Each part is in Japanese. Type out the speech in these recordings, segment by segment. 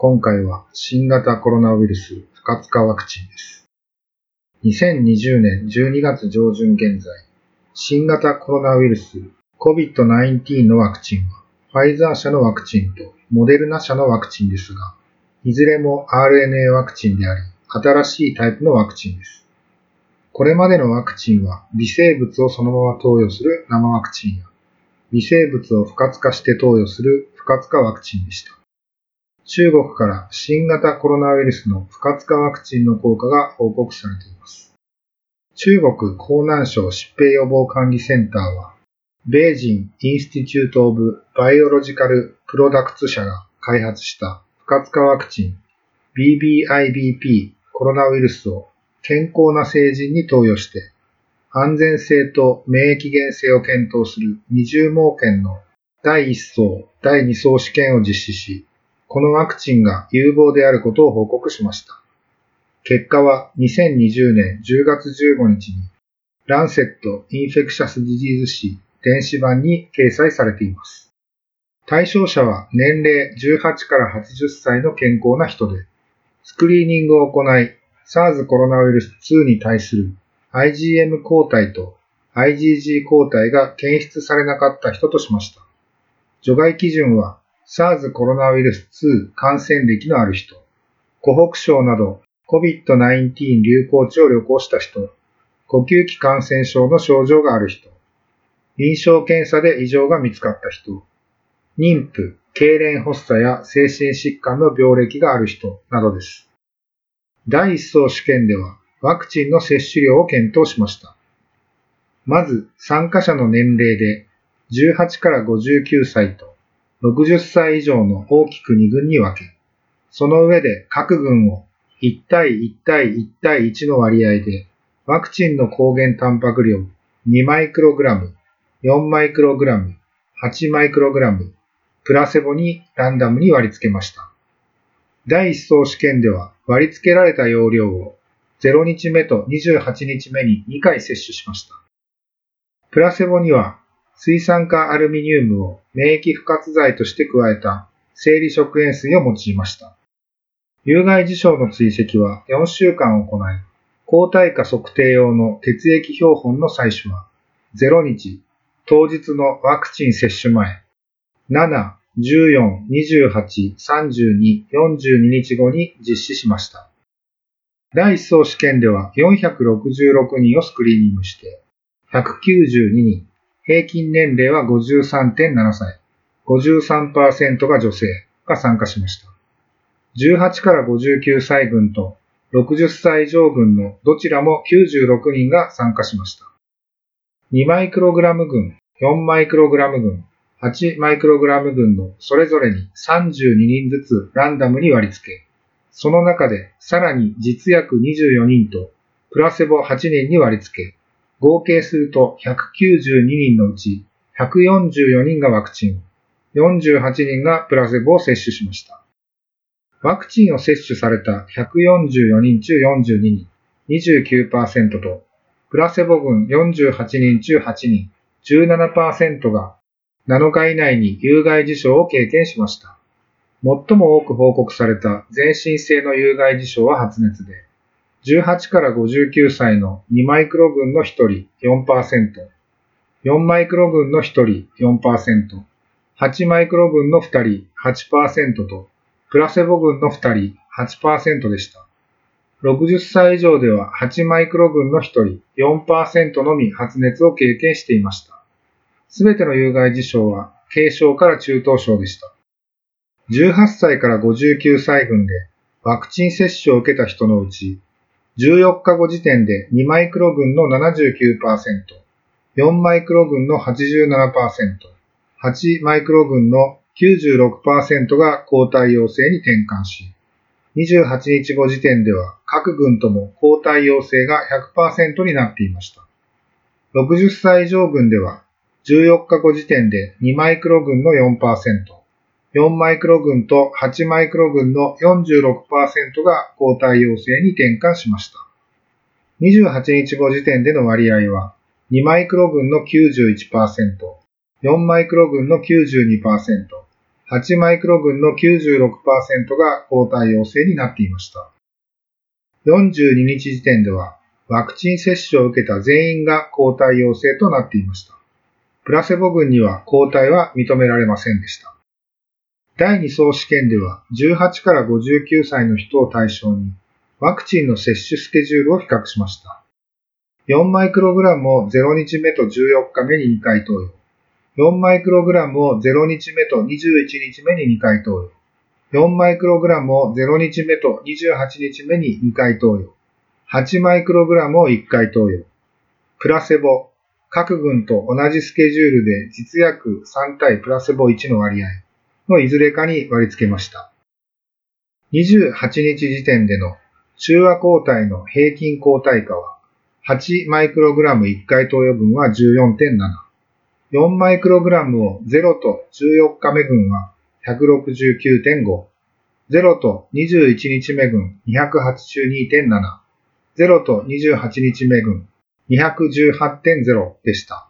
今回は新型コロナウイルス不活化ワクチンです。2020年12月上旬現在、新型コロナウイルス COVID-19 のワクチンは、ファイザー社のワクチンとモデルナ社のワクチンですが、いずれも RNA ワクチンであり、新しいタイプのワクチンです。これまでのワクチンは微生物をそのまま投与する生ワクチンや微生物を不活化して投与する不活化ワクチンでした。中国から新型コロナウイルスの不活化ワクチンの効果が報告されています。中国河南省疾病予防管理センターは、 Beijing Institute of Biological Products 社が開発した不活化ワクチン BBIBP コロナウイルスを健康な成人に投与して、安全性と免疫原性を検討する二重盲検の第1相、第2相試験を実施し、このワクチンが有望であることを報告しました。結果は2020年10月15日に、 Lancet Infectious Diseases 誌電子版に掲載されています。対象者は年齢18から80歳の健康な人で、スクリーニングを行い、SARS コロナウイルス2に対する IgM 抗体と IgG 抗体が検出されなかった人としました。除外基準は SARS コロナウイルス2感染歴のある人、湖北省など COVID-19 流行地を旅行した人、呼吸器感染症の症状がある人、臨床検査で異常が見つかった人、妊婦、痙攣発作や精神疾患の病歴がある人などです。第一層試験ではワクチンの接種量を検討しました。まず参加者の年齢で18から59歳と60歳以上の大きく2群に分け、その上で各群を1対1対1対1の割合でワクチンの抗原タンパク量2マイクログラム、4マイクログラム、8マイクログラム、プラセボにランダムに割り付けました。第1層試験では割り付けられた容量を0日目と28日目に2回接種しました。プラセボには水酸化アルミニウムを免疫不活剤として加えた生理食塩水を用いました。有害事象の追跡は4週間行い、抗体価測定用の血液標本の採取は0日、当日のワクチン接種前、7、14、28、32、42日後に実施しました。第1層試験では466人をスクリーニングして、192人、平均年齢は53.7歳、53%が女性が参加しました。18から59歳群と60歳以上群のどちらも96人が参加しました。2マイクログラム群、4マイクログラム群、8マイクログラム群のそれぞれに32人ずつランダムに割り付け、その中でさらに実薬24人とプラセボ8人に割り付け、合計すると192人のうち144人がワクチン、48人がプラセボを接種しました。ワクチンを接種された144人中42人、29%と、プラセボ群48人中8人、17%が7日以内に有害事象を経験しました。最も多く報告された全身性の有害事象は発熱で、18から59歳の2マイクロ群の1人4%、4マイクロ群の1人4%、8マイクロ群の2人8%と、プラセボ群の2人8%でした。60歳以上では8マイクロ群の1人4%のみ発熱を経験していました。すべての有害事象は軽症から中等症でした。18歳から59歳群でワクチン接種を受けた人のうち、14日後時点で2マイクロ群の79%、4マイクロ群の87%、8マイクロ群の96%が抗体陽性に転換し、28日後時点では各軍とも抗体陽性が100%になっていました。60歳以上軍では14日後時点で2マイクロ群の4%、4マイクロ群と8マイクロ群の46%が抗体陽性に転換しました。28日後時点での割合は2マイクロ群の91%、4マイクロ群の92%、8マイクロ群の96%が抗体陽性になっていました。42日時点ではワクチン接種を受けた全員が抗体陽性となっていました。プラセボ群には抗体は認められませんでした。第2層試験では18から59歳の人を対象にワクチンの接種スケジュールを比較しました。4マイクログラムを0日目と14日目に2回投与。4マイクログラムを0日目と21日目に2回投与。4マイクログラムを0日目と28日目に2回投与。8マイクログラムを1回投与。プラセボ、各群と同じスケジュールで実薬3対プラセボ1の割合のいずれかに割り付けました。28日時点での中和抗体の平均抗体価は8マイクログラム1回投与分は14.7。4マイクログラムを0と14日目群は169.5、0と21日目群282.7、0と28日目群218.0でした。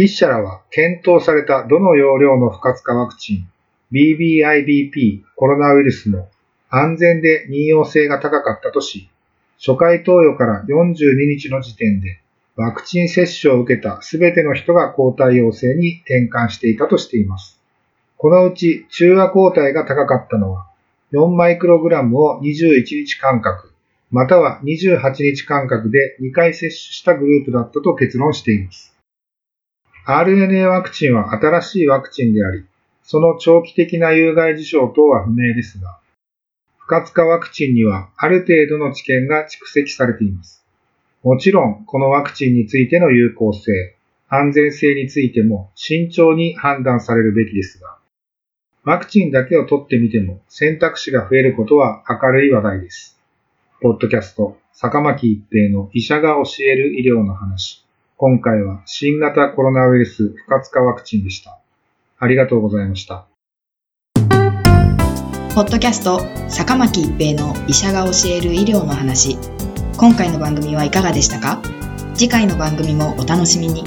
筆者らは検討されたどの容量の不活化ワクチン BBIBP コロナウイルスも安全で任用性が高かったとし、初回投与から42日の時点でワクチン接種を受けたすべての人が抗体陽性に転換していたとしています。このうち中和抗体が高かったのは4マイクログラムを21日間隔、または28日間隔で2回接種したグループだったと結論しています。RNA ワクチンは新しいワクチンであり、その長期的な有害事象等は不明ですが、不活化ワクチンにはある程度の知見が蓄積されています。もちろん、このワクチンについての有効性、安全性についても慎重に判断されるべきですが、ワクチンだけを取ってみても選択肢が増えることは明るい話題です。ポッドキャスト、坂巻一平の医者が教える医療の話。今回は新型コロナウイルス不活化ワクチンでした。ありがとうございました。ポッドキャスト、坂巻一平の医者が教える医療の話。今回の番組はいかがでしたか？次回の番組もお楽しみに。